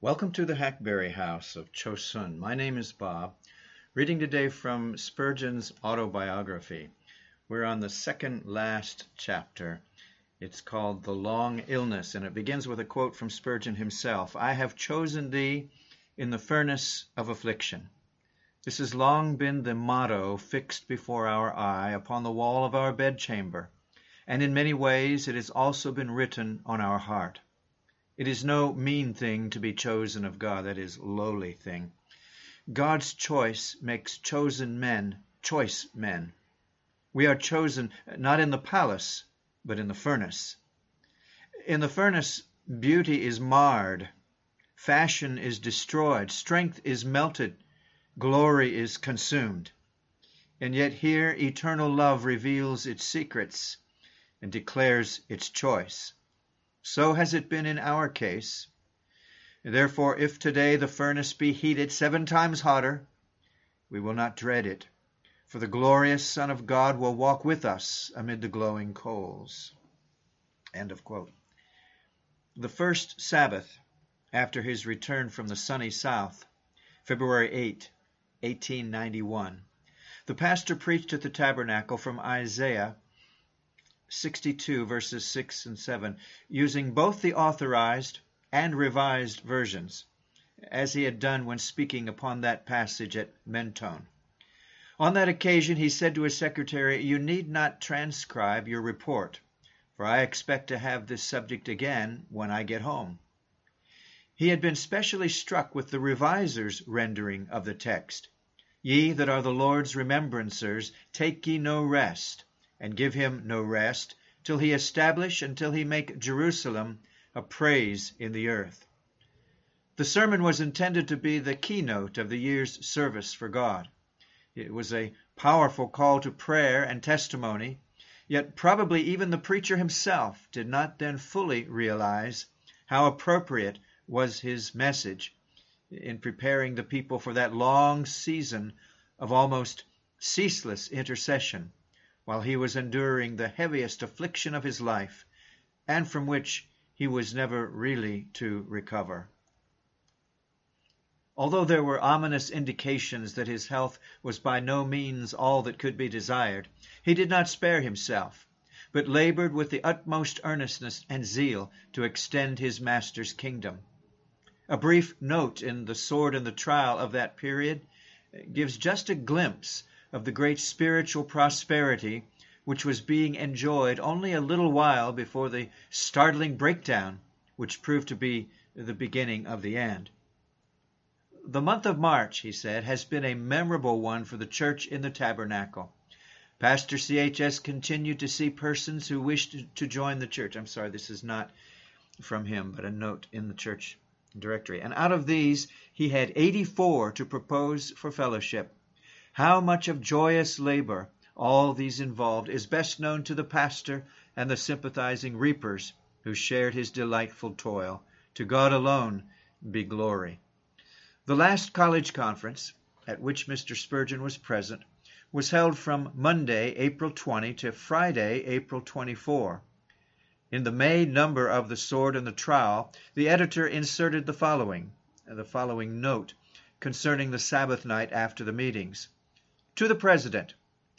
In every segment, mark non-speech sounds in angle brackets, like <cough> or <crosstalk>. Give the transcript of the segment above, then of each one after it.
Welcome to the Hackberry House of Chosun. My name is Bob. Reading today from Spurgeon's autobiography. We're on the second last chapter. It's called The Long Illness, and it begins with a quote from Spurgeon himself I have chosen thee in the furnace of affliction. This has long been the motto fixed before our eye upon the wall of our bedchamber, and in many ways it has also been written on our heart. It is no mean thing to be chosen of God, that is, lowly thing. God's choice makes chosen men choice men. We are chosen not in the palace, but in the furnace. In the furnace, beauty is marred, fashion is destroyed, strength is melted, glory is consumed. And yet here eternal love reveals its secrets and declares its choice. So has it been in our case. Therefore, if today the furnace be heated seven times hotter, we will not dread it, for the glorious Son of God will walk with us amid the glowing coals. End of quote. The first Sabbath after his return from the sunny South, February 8, 1891, the pastor preached at the tabernacle from Isaiah 62 verses 6 and 7, using both the authorized and revised versions, as he had done when speaking upon that passage at Mentone. On that occasion he said to his secretary, You need not transcribe your report, for I expect to have this subject again when I get home. He had been specially struck with the reviser's rendering of the text. Ye that are the Lord's remembrancers, take ye no rest and give him no rest, till he establish and till he make Jerusalem a praise in the earth. The sermon was intended to be the keynote of the year's service for God. It was a powerful call to prayer and testimony, yet probably even the preacher himself did not then fully realize how appropriate was his message in preparing the people for that long season of almost ceaseless intercession while he was enduring the heaviest affliction of his life, and from which he was never really to recover. Although there were ominous indications that his health was by no means all that could be desired, he did not spare himself, but labored with the utmost earnestness and zeal to extend his Master's kingdom. A brief note in The Sword and the Trowel of that period gives just a glimpse of the great spiritual prosperity which was being enjoyed only a little while before the startling breakdown which proved to be the beginning of the end. The month of March, he said, has been a memorable one for the church in the tabernacle. Pastor CHS continued to see persons who wished to join the church. I'm sorry, this is not from him, but a note in the church directory. And out of these, he had 84 to propose for fellowship. How much of joyous labor all these involved is best known to the pastor and the sympathizing reapers who shared his delightful toil. To God alone be glory. The last college conference, at which Mr. Spurgeon was present, was held from Monday, April 20, to Friday, April 24. In the May number of The Sword and the Trowel, the editor inserted the following, the following note concerning the Sabbath night after the meetings. To the President,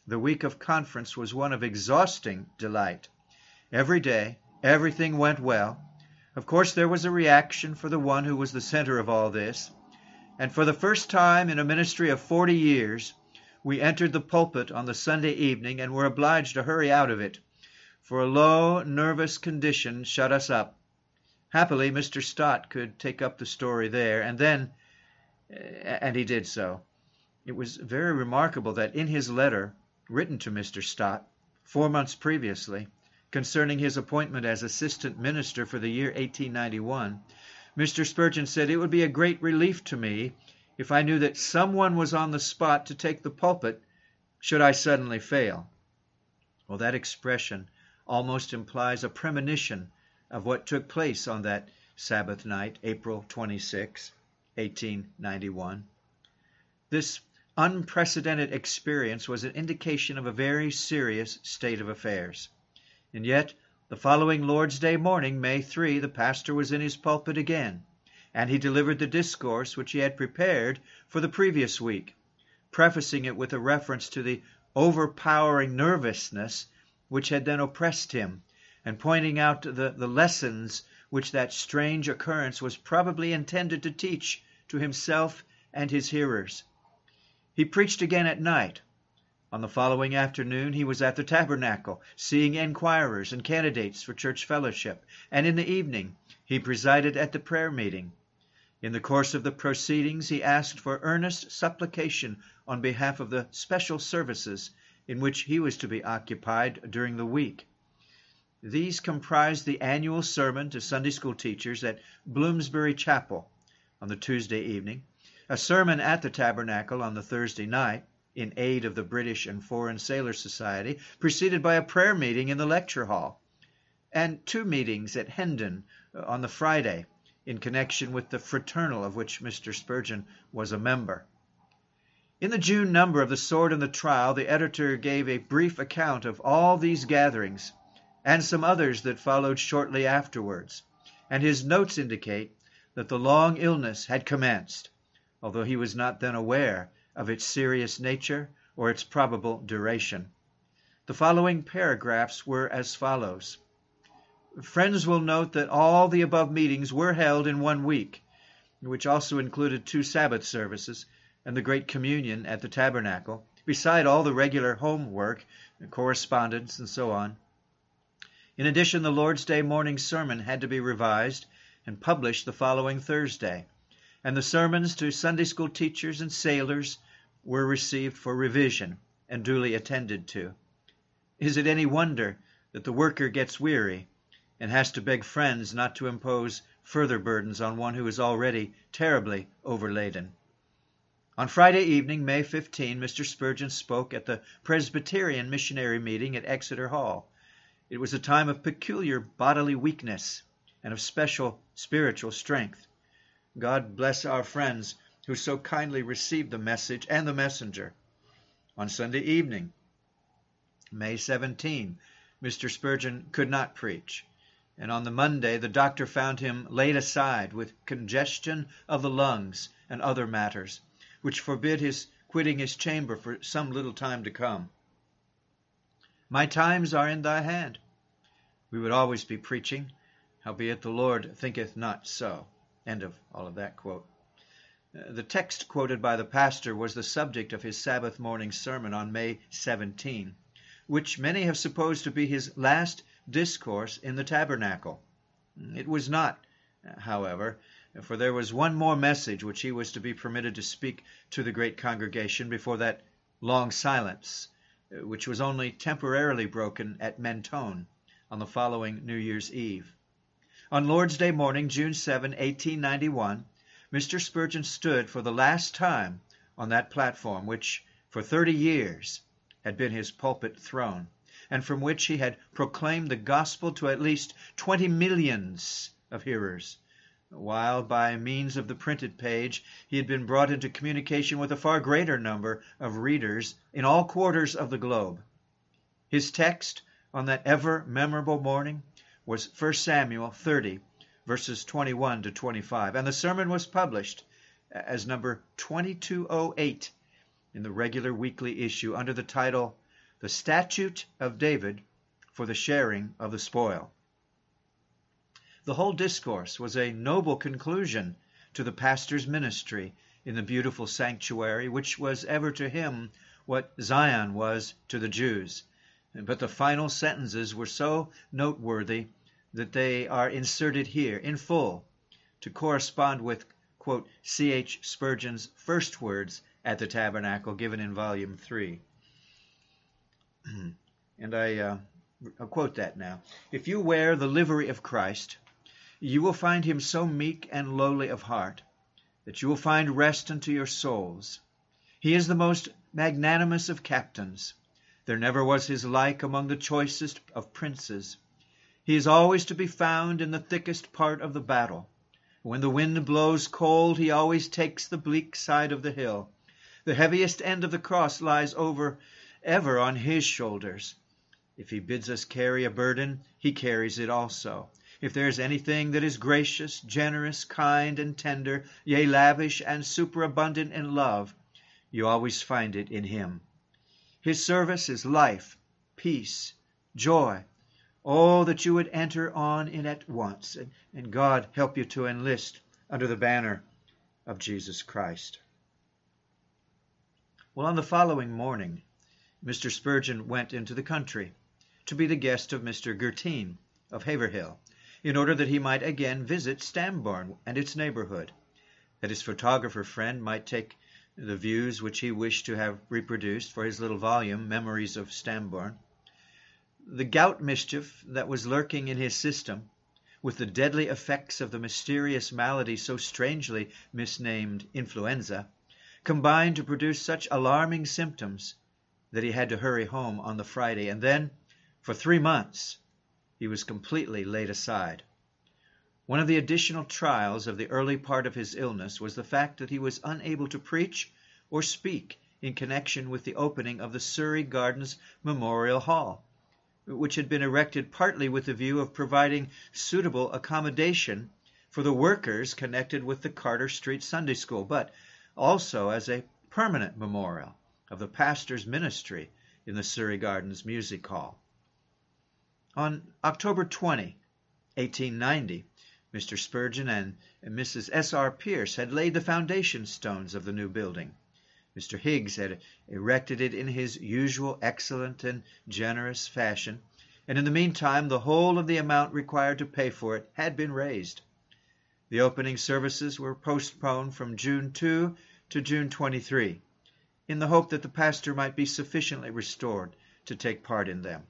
the week of conference was one of exhausting delight. Every day, everything went well. Of course, there was a reaction for the one who was the center of all this. And for the first time in a ministry of forty years, we entered the pulpit on the Sunday evening and were obliged to hurry out of it, for a low, nervous condition shut us up. Happily, Mr. Stott could take up the story there, and then, eh, and he did so. It was very remarkable that in his letter, written to Mr. Stott, four months previously, concerning his appointment as assistant minister for the year 1891, Mr. Spurgeon said, It would be a great relief to me if I knew that someone was on the spot to take the pulpit should I suddenly fail. Well, that expression almost implies a premonition of what took place on that Sabbath night, April 26, 1891. This unprecedented experience was an indication of a very serious state of affairs. And yet, the following Lord's Day morning, May 3, the pastor was in his pulpit again, and he delivered the discourse which he had prepared for the previous week, prefacing it with a reference to the overpowering nervousness which had then oppressed him, and pointing out the, the lessons which that strange occurrence was probably intended to teach to himself and his hearers. He preached again at night. On the following afternoon he was at the tabernacle, seeing enquirers and candidates for church fellowship, and in the evening he presided at the prayer meeting. In the course of the proceedings he asked for earnest supplication on behalf of the special services in which he was to be occupied during the week. These comprised the annual sermon to Sunday school teachers at Bloomsbury Chapel on the Tuesday evening, a sermon at the Tabernacle on the Thursday night, in aid of the British and Foreign Sailor Society, preceded by a prayer meeting in the lecture hall, and two meetings at Hendon on the Friday, in connection with the fraternal of which Mr. Spurgeon was a member. In the June number of The Sword and the Trowel, the editor gave a brief account of all these gatherings and some others that followed shortly afterwards, and his notes indicate that the long illness had commenced, although he was not then aware of its serious nature or its probable duration. The following paragraphs were as follows. Friends will note that all the above meetings were held in one week, which also included two Sabbath services and the Great Communion at the Tabernacle, beside all the regular home work, correspondence, and so on. In addition, the Lord's Day morning sermon had to be revised and published the following Thursday, and the sermons to Sunday school teachers and sailors were received for revision and duly attended to. Is it any wonder that the worker gets weary and has to beg friends not to impose further burdens on one who is already terribly overladen? On Friday evening, May 15, Mr. Spurgeon spoke at the Presbyterian Missionary Meeting at Exeter Hall. It was a time of peculiar bodily weakness and of special spiritual strength. God bless our friends who so kindly received the message and the messenger. On Sunday evening, May 17, Mr. Spurgeon could not preach, and on the Monday the doctor found him laid aside with congestion of the lungs and other matters, which forbid his quitting his chamber for some little time to come. My times are in thy hand. We would always be preaching, howbeit the Lord thinketh not so. End of all of that quote. Uh, the text quoted by the pastor was the subject of his Sabbath morning sermon on May 17, which many have supposed to be his last discourse in the tabernacle. It was not, however, for there was one more message which he was to be permitted to speak to the great congregation before that long silence, uh, which was only temporarily broken at Mentone on the following New Year's Eve. On Lord's Day morning, June 7, 1891, Mr. Spurgeon stood for the last time on that platform which, for thirty years, had been his pulpit throne, and from which he had proclaimed the gospel to at least twenty millions of hearers, while by means of the printed page he had been brought into communication with a far greater number of readers in all quarters of the globe. His text on that ever memorable morning was 1 Samuel 30, verses 21 to 25. And the sermon was published as number 2208 in the regular weekly issue under the title The Statute of David for the Sharing of the Spoil. The whole discourse was a noble conclusion to the pastor's ministry in the beautiful sanctuary, which was ever to him what Zion was to the Jews. But the final sentences were so noteworthy that they are inserted here in full to correspond with C. H. Spurgeon's first words at the tabernacle given in volume 3. <clears throat> and I, uh, quote that now. If you wear the livery of Christ, you will find him so meek and lowly of heart that you will find rest unto your souls. He is the most magnanimous of captains. There never was his like among the choicest of princes. He is always to be found in the thickest part of the battle. When the wind blows cold, he always takes the bleak side of the hill. The heaviest end of the cross lies over ever on his shoulders. If he bids us carry a burden, he carries it also. If there is anything that is gracious, generous, kind, and tender, yea, lavish and superabundant in love, you always find it in him. His service is life, peace, joy. Oh, that you would enter on in at once, and, and God help you to enlist under the banner of Jesus Christ. Well, on the following morning, Mr. Spurgeon went into the country to be the guest of Mr. Gurteen of Haverhill, in order that he might again visit Stambourne and its neighbourhood, that his photographer friend might take the views which he wished to have reproduced for his little volume, Memories of Stambourne. The gout mischief that was lurking in his system, with the deadly effects of the mysterious malady so strangely misnamed influenza, combined to produce such alarming symptoms that he had to hurry home on the Friday, and then, for three months, he was completely laid aside. One of the additional trials of the early part of his illness was the fact that he was unable to preach or speak in connection with the opening of the Surrey Gardens Memorial Hall, which had been erected partly with the view of providing suitable accommodation for the workers connected with the Carter Street Sunday School, but also as a permanent memorial of the pastor's ministry in the Surrey Gardens Music Hall. On October 20, 1890, Mr. Spurgeon and Mrs. S. R. Pierce had laid the foundation stones of the new building. Mr. Higgs had erected it in his usual excellent and generous fashion, and in the meantime the whole of the amount required to pay for it had been raised. The opening services were postponed from June 2 to June 23, in the hope that the pastor might be sufficiently restored to take part in them.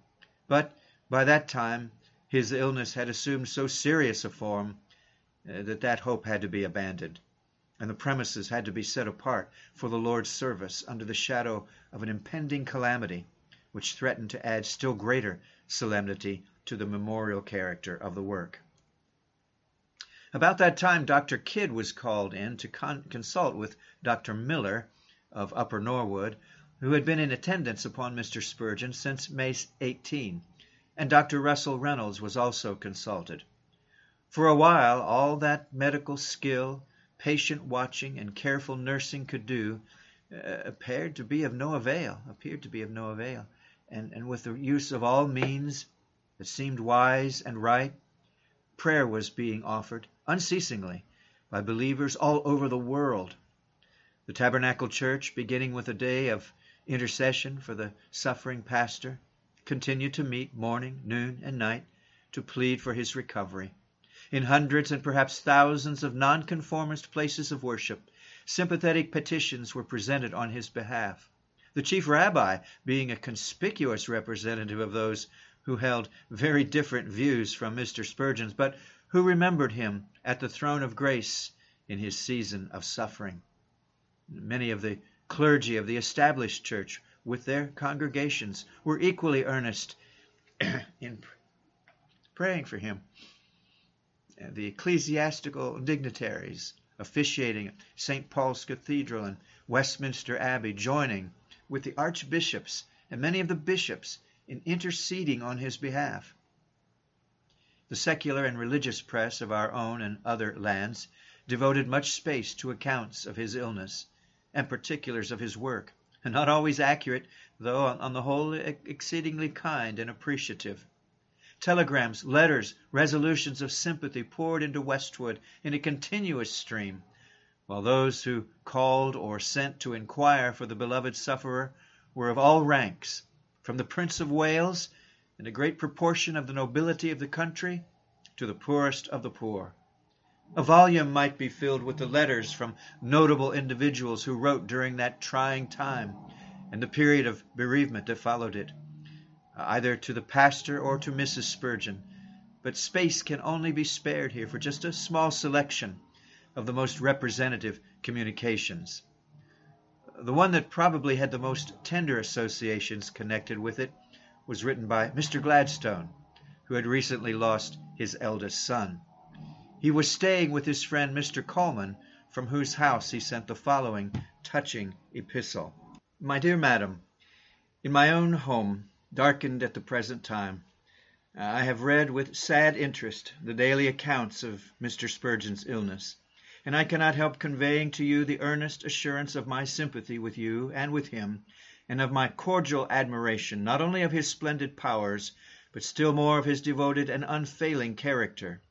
But by that time his illness had assumed so serious a form uh, that that hope had to be abandoned, and the premises had to be set apart for the Lord's service under the shadow of an impending calamity which threatened to add still greater solemnity to the memorial character of the work. About that time Dr. Kidd was called in to con- consult with Dr. Miller of Upper Norwood, who had been in attendance upon Mr. Spurgeon since May 18 and Dr. Russell Reynolds was also consulted. For a while all that medical skill, patient watching, and careful nursing could do uh, appeared to be of no avail, appeared to be of no avail, and, and with the use of all means that seemed wise and right, prayer was being offered unceasingly by believers all over the world. The Tabernacle Church, beginning with a day of intercession for the suffering pastor, continued to meet morning, noon, and night to plead for his recovery. In hundreds and perhaps thousands of nonconformist places of worship, sympathetic petitions were presented on his behalf. The chief rabbi being a conspicuous representative of those who held very different views from Mr. Spurgeon's, but who remembered him at the throne of grace in his season of suffering. Many of the clergy of the established church with their congregations were equally earnest <clears throat> in praying for him. The ecclesiastical dignitaries officiating at St. Paul's Cathedral and Westminster Abbey joining with the archbishops and many of the bishops in interceding on his behalf. The secular and religious press of our own and other lands devoted much space to accounts of his illness and particulars of his work <laughs> not always accurate, though on the whole exceedingly kind and appreciative. Telegrams, letters, resolutions of sympathy poured into Westwood in a continuous stream, while those who called or sent to inquire for the beloved sufferer were of all ranks, from the Prince of Wales and a great proportion of the nobility of the country to the poorest of the poor. A volume might be filled with the letters from notable individuals who wrote during that trying time and the period of bereavement that followed it, Uh, either to the pastor or to Mrs. Spurgeon, but space can only be spared here for just a small selection of the most representative communications. The one that probably had the most tender associations connected with it was written by Mr. Gladstone, who had recently lost his eldest son. He was staying with his friend Mr. Colman, from whose house he sent the following touching epistle. My dear Madam, In my own home, darkened at the present time, uh, I have read with sad interest the daily accounts of Mr. Spurgeon's illness, and I cannot help conveying to you the earnest assurance of my sympathy with you and with him, and of my cordial admiration not only of his splendid powers, but still more of his devoted and unfailing character.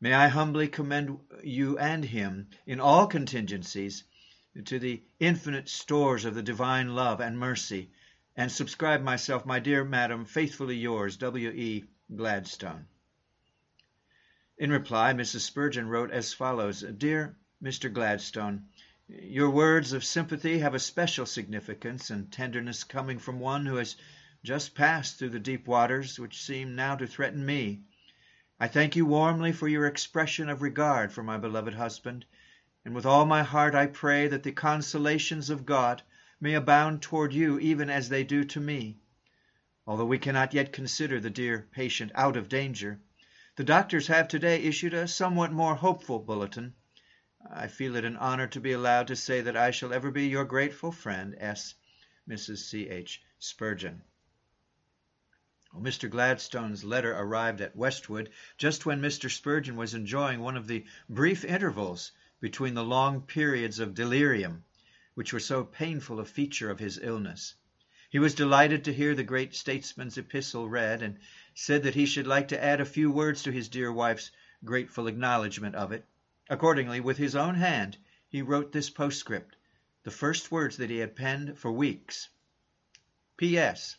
May I humbly commend you and him, in all contingencies, to the infinite stores of the divine love and mercy, and subscribe myself, my dear madam, faithfully yours, W. E. Gladstone. In reply, Mrs. Spurgeon wrote as follows Dear Mr. Gladstone, your words of sympathy have a special significance and tenderness coming from one who has just passed through the deep waters which seem now to threaten me. I thank you warmly for your expression of regard for my beloved husband, and with all my heart I pray that the consolations of God may abound toward you even as they do to me. Although we cannot yet consider the dear patient out of danger, the doctors have today issued a somewhat more hopeful bulletin. I feel it an honor to be allowed to say that I shall ever be your grateful friend, S. Mrs. C. H. Spurgeon. Oh, Mr. Gladstone's letter arrived at Westwood just when Mr. Spurgeon was enjoying one of the brief intervals between the long periods of delirium which were so painful a feature of his illness. He was delighted to hear the great statesman's epistle read, and said that he should like to add a few words to his dear wife's grateful acknowledgment of it. Accordingly, with his own hand, he wrote this postscript, the first words that he had penned for weeks. P.S.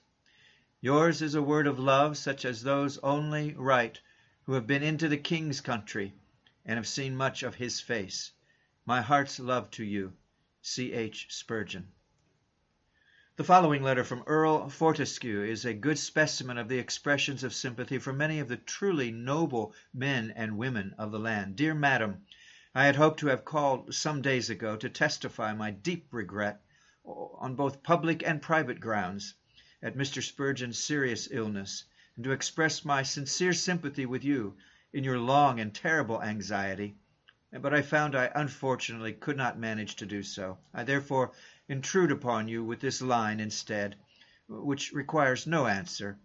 Yours is a word of love such as those only write who have been into the King's country and have seen much of his face. My heart's love to you. C. H. Spurgeon. The following letter from Earl Fortescue is a good specimen of the expressions of sympathy from many of the truly noble men and women of the land. Dear Madam, I had hoped to have called some days ago to testify my deep regret, on both public and private grounds, at Mr. Spurgeon's serious illness, and to express my sincere sympathy with you in your long and terrible anxiety, but I found I unfortunately could not manage to do so. I therefore intrude upon you with this line instead, which requires no answer.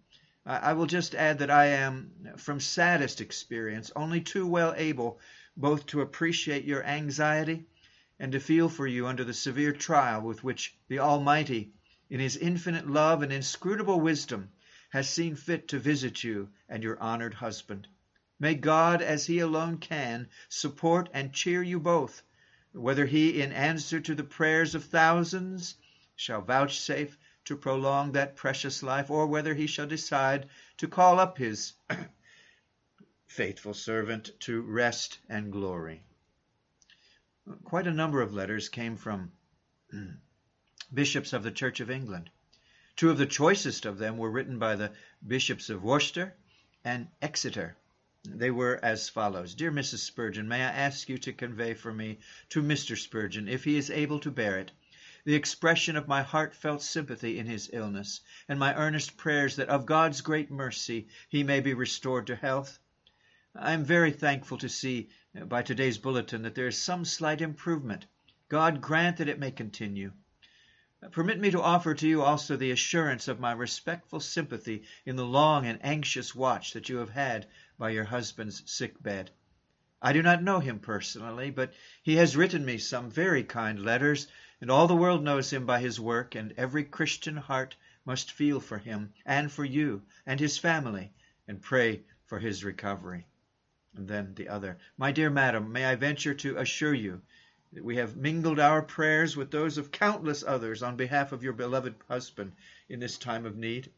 I will just add that I am, from saddest experience, only too well able both to appreciate your anxiety and to feel for you under the severe trial with which the Almighty in his infinite love and inscrutable wisdom, has seen fit to visit you and your honored husband. May God, as he alone can, support and cheer you both, whether he, in answer to the prayers of thousands, shall vouchsafe to prolong that precious life, or whether he shall decide to call up his <clears throat> faithful servant to rest and glory. Quite a number of letters came from <clears throat> bishops of the Church of England. Two of the choicest of them were written by the bishops of Worcester and Exeter. They were as follows Dear Mrs. Spurgeon, may I ask you to convey for me to Mr. Spurgeon, if he is able to bear it, the expression of my heartfelt sympathy in his illness, and my earnest prayers that of God's great mercy he may be restored to health? I am very thankful to see uh, by today's bulletin that there is some slight improvement. God grant that it may continue. Uh, permit me to offer to you also the assurance of my respectful sympathy in the long and anxious watch that you have had by your husband's sick bed. I do not know him personally, but he has written me some very kind letters, and all the world knows him by his work, and every Christian heart must feel for him and for you and his family, and pray for his recovery. And then the other. My dear madam, may I venture to assure you that we have mingled our prayers with those of countless others on behalf of your beloved husband in this time of need.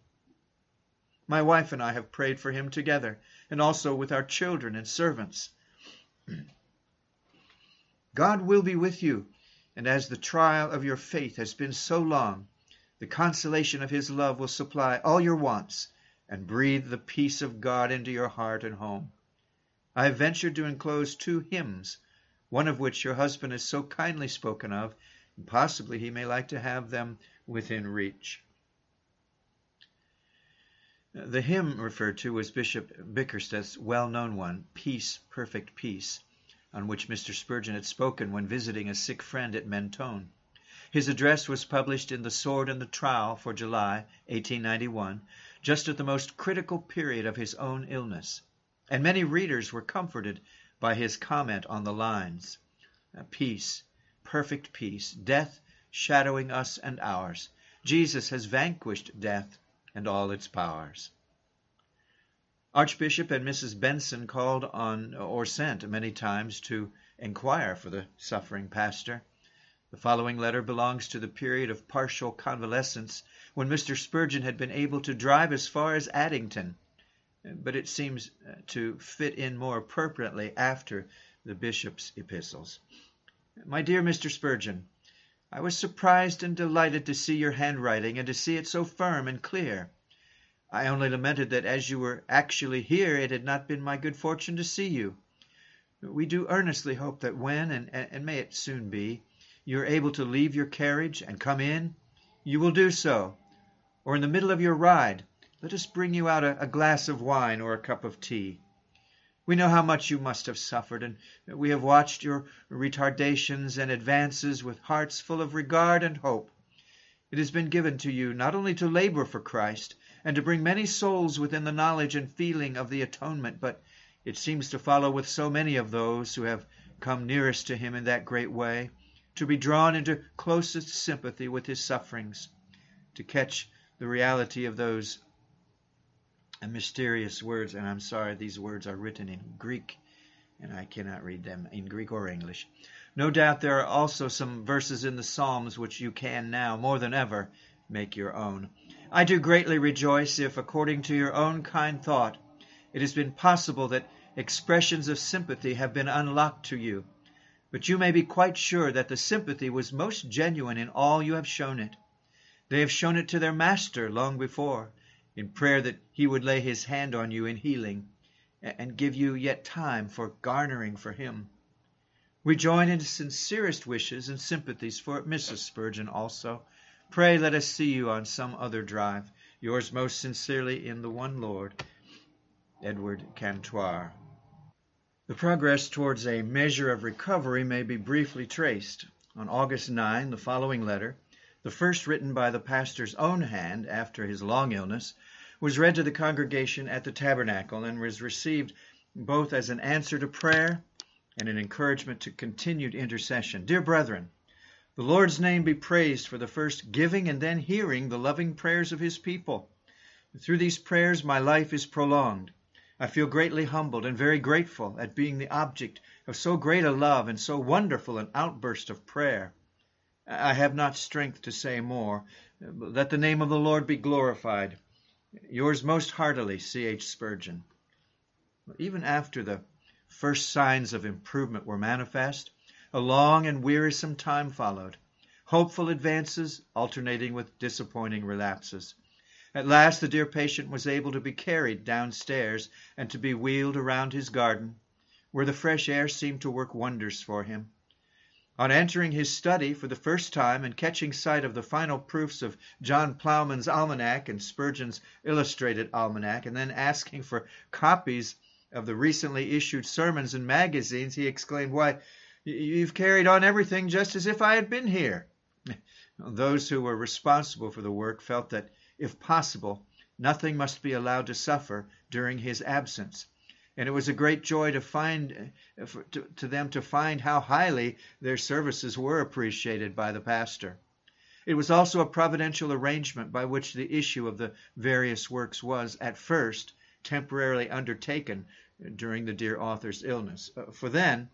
My wife and I have prayed for him together, and also with our children and servants. God will be with you, and as the trial of your faith has been so long, the consolation of his love will supply all your wants and breathe the peace of God into your heart and home. I have ventured to enclose two hymns one of which your husband has so kindly spoken of, and possibly he may like to have them within reach. The hymn referred to was Bishop Bickersteth's well known one, Peace, Perfect Peace, on which Mr. Spurgeon had spoken when visiting a sick friend at Mentone. His address was published in The Sword and the Trowel for July, 1891, just at the most critical period of his own illness, and many readers were comforted by his comment on the lines uh, Peace, perfect peace, death shadowing us and ours. Jesus has vanquished death and all its powers. Archbishop and Mrs. Benson called on or sent many times to inquire for the suffering pastor. The following letter belongs to the period of partial convalescence when Mr. Spurgeon had been able to drive as far as Addington, but it seems uh, to fit in more appropriately after the bishop's epistles. My dear Mr. Spurgeon, I was surprised and delighted to see your handwriting and to see it so firm and clear. I only lamented that as you were actually here it had not been my good fortune to see you. We do earnestly hope that when, and, and may it soon be, you are able to leave your carriage and come in, you will do so, or in the middle of your ride let us bring you out a, a glass of wine or a cup of tea. We know how much you must have suffered, and we have watched your retardations and advances with hearts full of regard and hope. It has been given to you not only to labor for Christ, and to bring many souls within the knowledge and feeling of the atonement, but it seems to follow with so many of those who have come nearest to him in that great way, to be drawn into closest sympathy with his sufferings, to catch the reality of those mysterious words, and I'm sorry these words are written in Greek, and I cannot read them in Greek or English. No doubt there are also some verses in the Psalms which you can now, more than ever, make your own. I do greatly rejoice if, according to your own kind thought, it has been possible that expressions of sympathy have been unlocked to you. But you may be quite sure that the sympathy was most genuine in all you have shown it. They have shown it to their Master long before, in prayer that he would lay his hand on you in healing, and give you yet time for garnering for him. We join in sincerest wishes and sympathies for Mrs. Spurgeon also, Pray let us see you on some other drive. Yours most sincerely in the one Lord, Edward Cantuar. The progress towards a measure of recovery may be briefly traced. On August 9, the following letter, the first written by the pastor's own hand after his long illness, was read to the congregation at the tabernacle and was received both as an answer to prayer and an encouragement to continued intercession. Dear brethren, the Lord's name be praised for the first giving and then hearing the loving prayers of his people. Through these prayers my life is prolonged. I feel greatly humbled and very grateful at being the object of so great a love and so wonderful an outburst of prayer. I have not strength to say more. Let the name of the Lord be glorified. Yours most heartily, C. H. Spurgeon. Even after the first signs of improvement were manifest, a long and wearisome time followed, hopeful advances alternating with disappointing relapses. At last the dear patient was able to be carried downstairs and to be wheeled around his garden, where the fresh air seemed to work wonders for him. On entering his study for the first time and catching sight of the final proofs of John Ploughman's Almanac and Spurgeon's Illustrated Almanac, and then asking for copies of the recently issued sermons and magazines, he exclaimed, Why, You've carried on everything just as if I had been here. <laughs> Those who were responsible for the work felt that, if possible, nothing must be allowed to suffer during his absence. And it was a great joy to find to, to them to find how highly their services were appreciated by the pastor. It was also a providential arrangement by which the issue of the various works was, at first, temporarily undertaken during the dear author's illness. Uh, for then,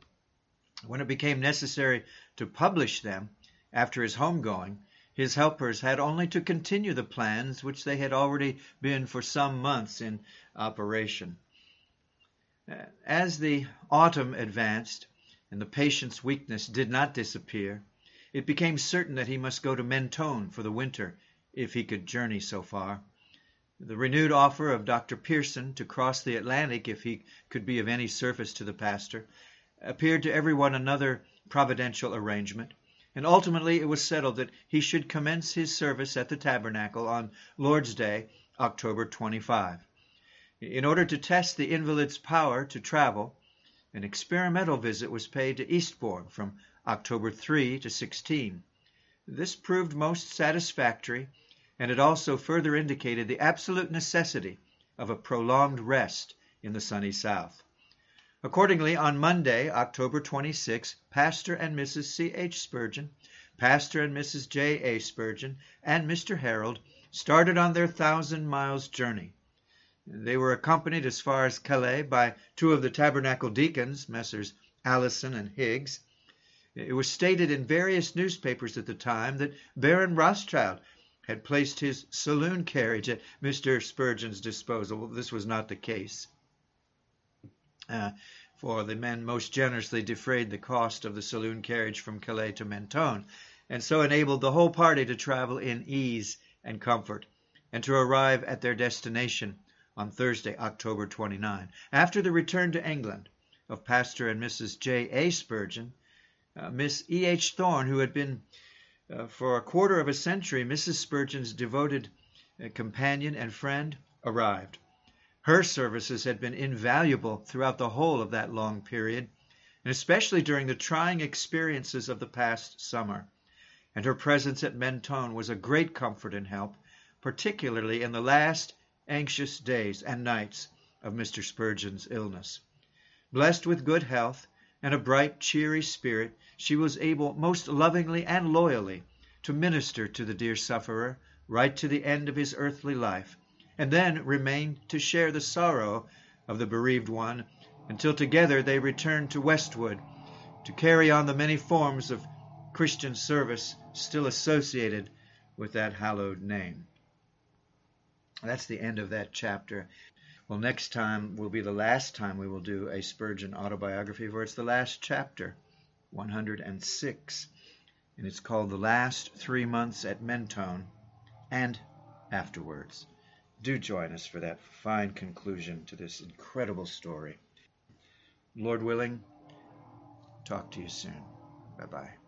when it became necessary to publish them after his homegoing, his helpers had only to continue the plans which they had already been for some months in operation. As the autumn advanced and the patient's weakness did not disappear, it became certain that he must go to Mentone for the winter if he could journey so far. The renewed offer of Dr. Pierson to cross the Atlantic if he could be of any service to the pastor appeared to everyone another providential arrangement, and ultimately it was settled that he should commence his service at the tabernacle on Lord's Day, October 25. In order to test the invalid's power to travel, an experimental visit was paid to Eastbourne from October 3 to 16. This proved most satisfactory, and it also further indicated the absolute necessity of a prolonged rest in the sunny South. Accordingly, on Monday, October 26, Pastor and Mrs. C. H. Spurgeon, Pastor and Mrs. J. A. Spurgeon, and Mr. Harrald started on their thousand miles journey. They were accompanied as far as Calais by two of the Tabernacle deacons, Messrs. Allison and Higgs. It was stated in various newspapers at the time that Baron Rothschild had placed his saloon carriage at Mr. Spurgeon's disposal. This was not the case. Uh, for the men most generously defrayed the cost of the saloon carriage from Calais to Mentone, and so enabled the whole party to travel in ease and comfort, and to arrive at their destination on Thursday, October 29. After the return to England of Pastor and Mrs. J. A. Spurgeon, uh, Miss E. H. Thorne, who had been uh, for a quarter of a century Mrs. Spurgeon's devoted uh, companion and friend, arrived. Her services had been invaluable throughout the whole of that long period, and especially during the trying experiences of the past summer and her presence at Mentone was a great comfort and help, particularly in the last anxious days and nights of Mr. Spurgeon's illness. Blessed with good health and a bright, cheery spirit, she was able most lovingly and loyally to minister to the dear sufferer right to the end of his earthly life, and then remained to share the sorrow of the bereaved one until together they returned to Westwood to carry on the many forms of Christian service still associated with that hallowed name. That's the end of that chapter. Well, next time will be the last time we will do a Spurgeon autobiography, for it's the last chapter, 106, and it's called The Last Three Months at Mentone and Afterwards. Do join us for that fine conclusion to this incredible story. Lord willing, talk to you soon. Bye bye.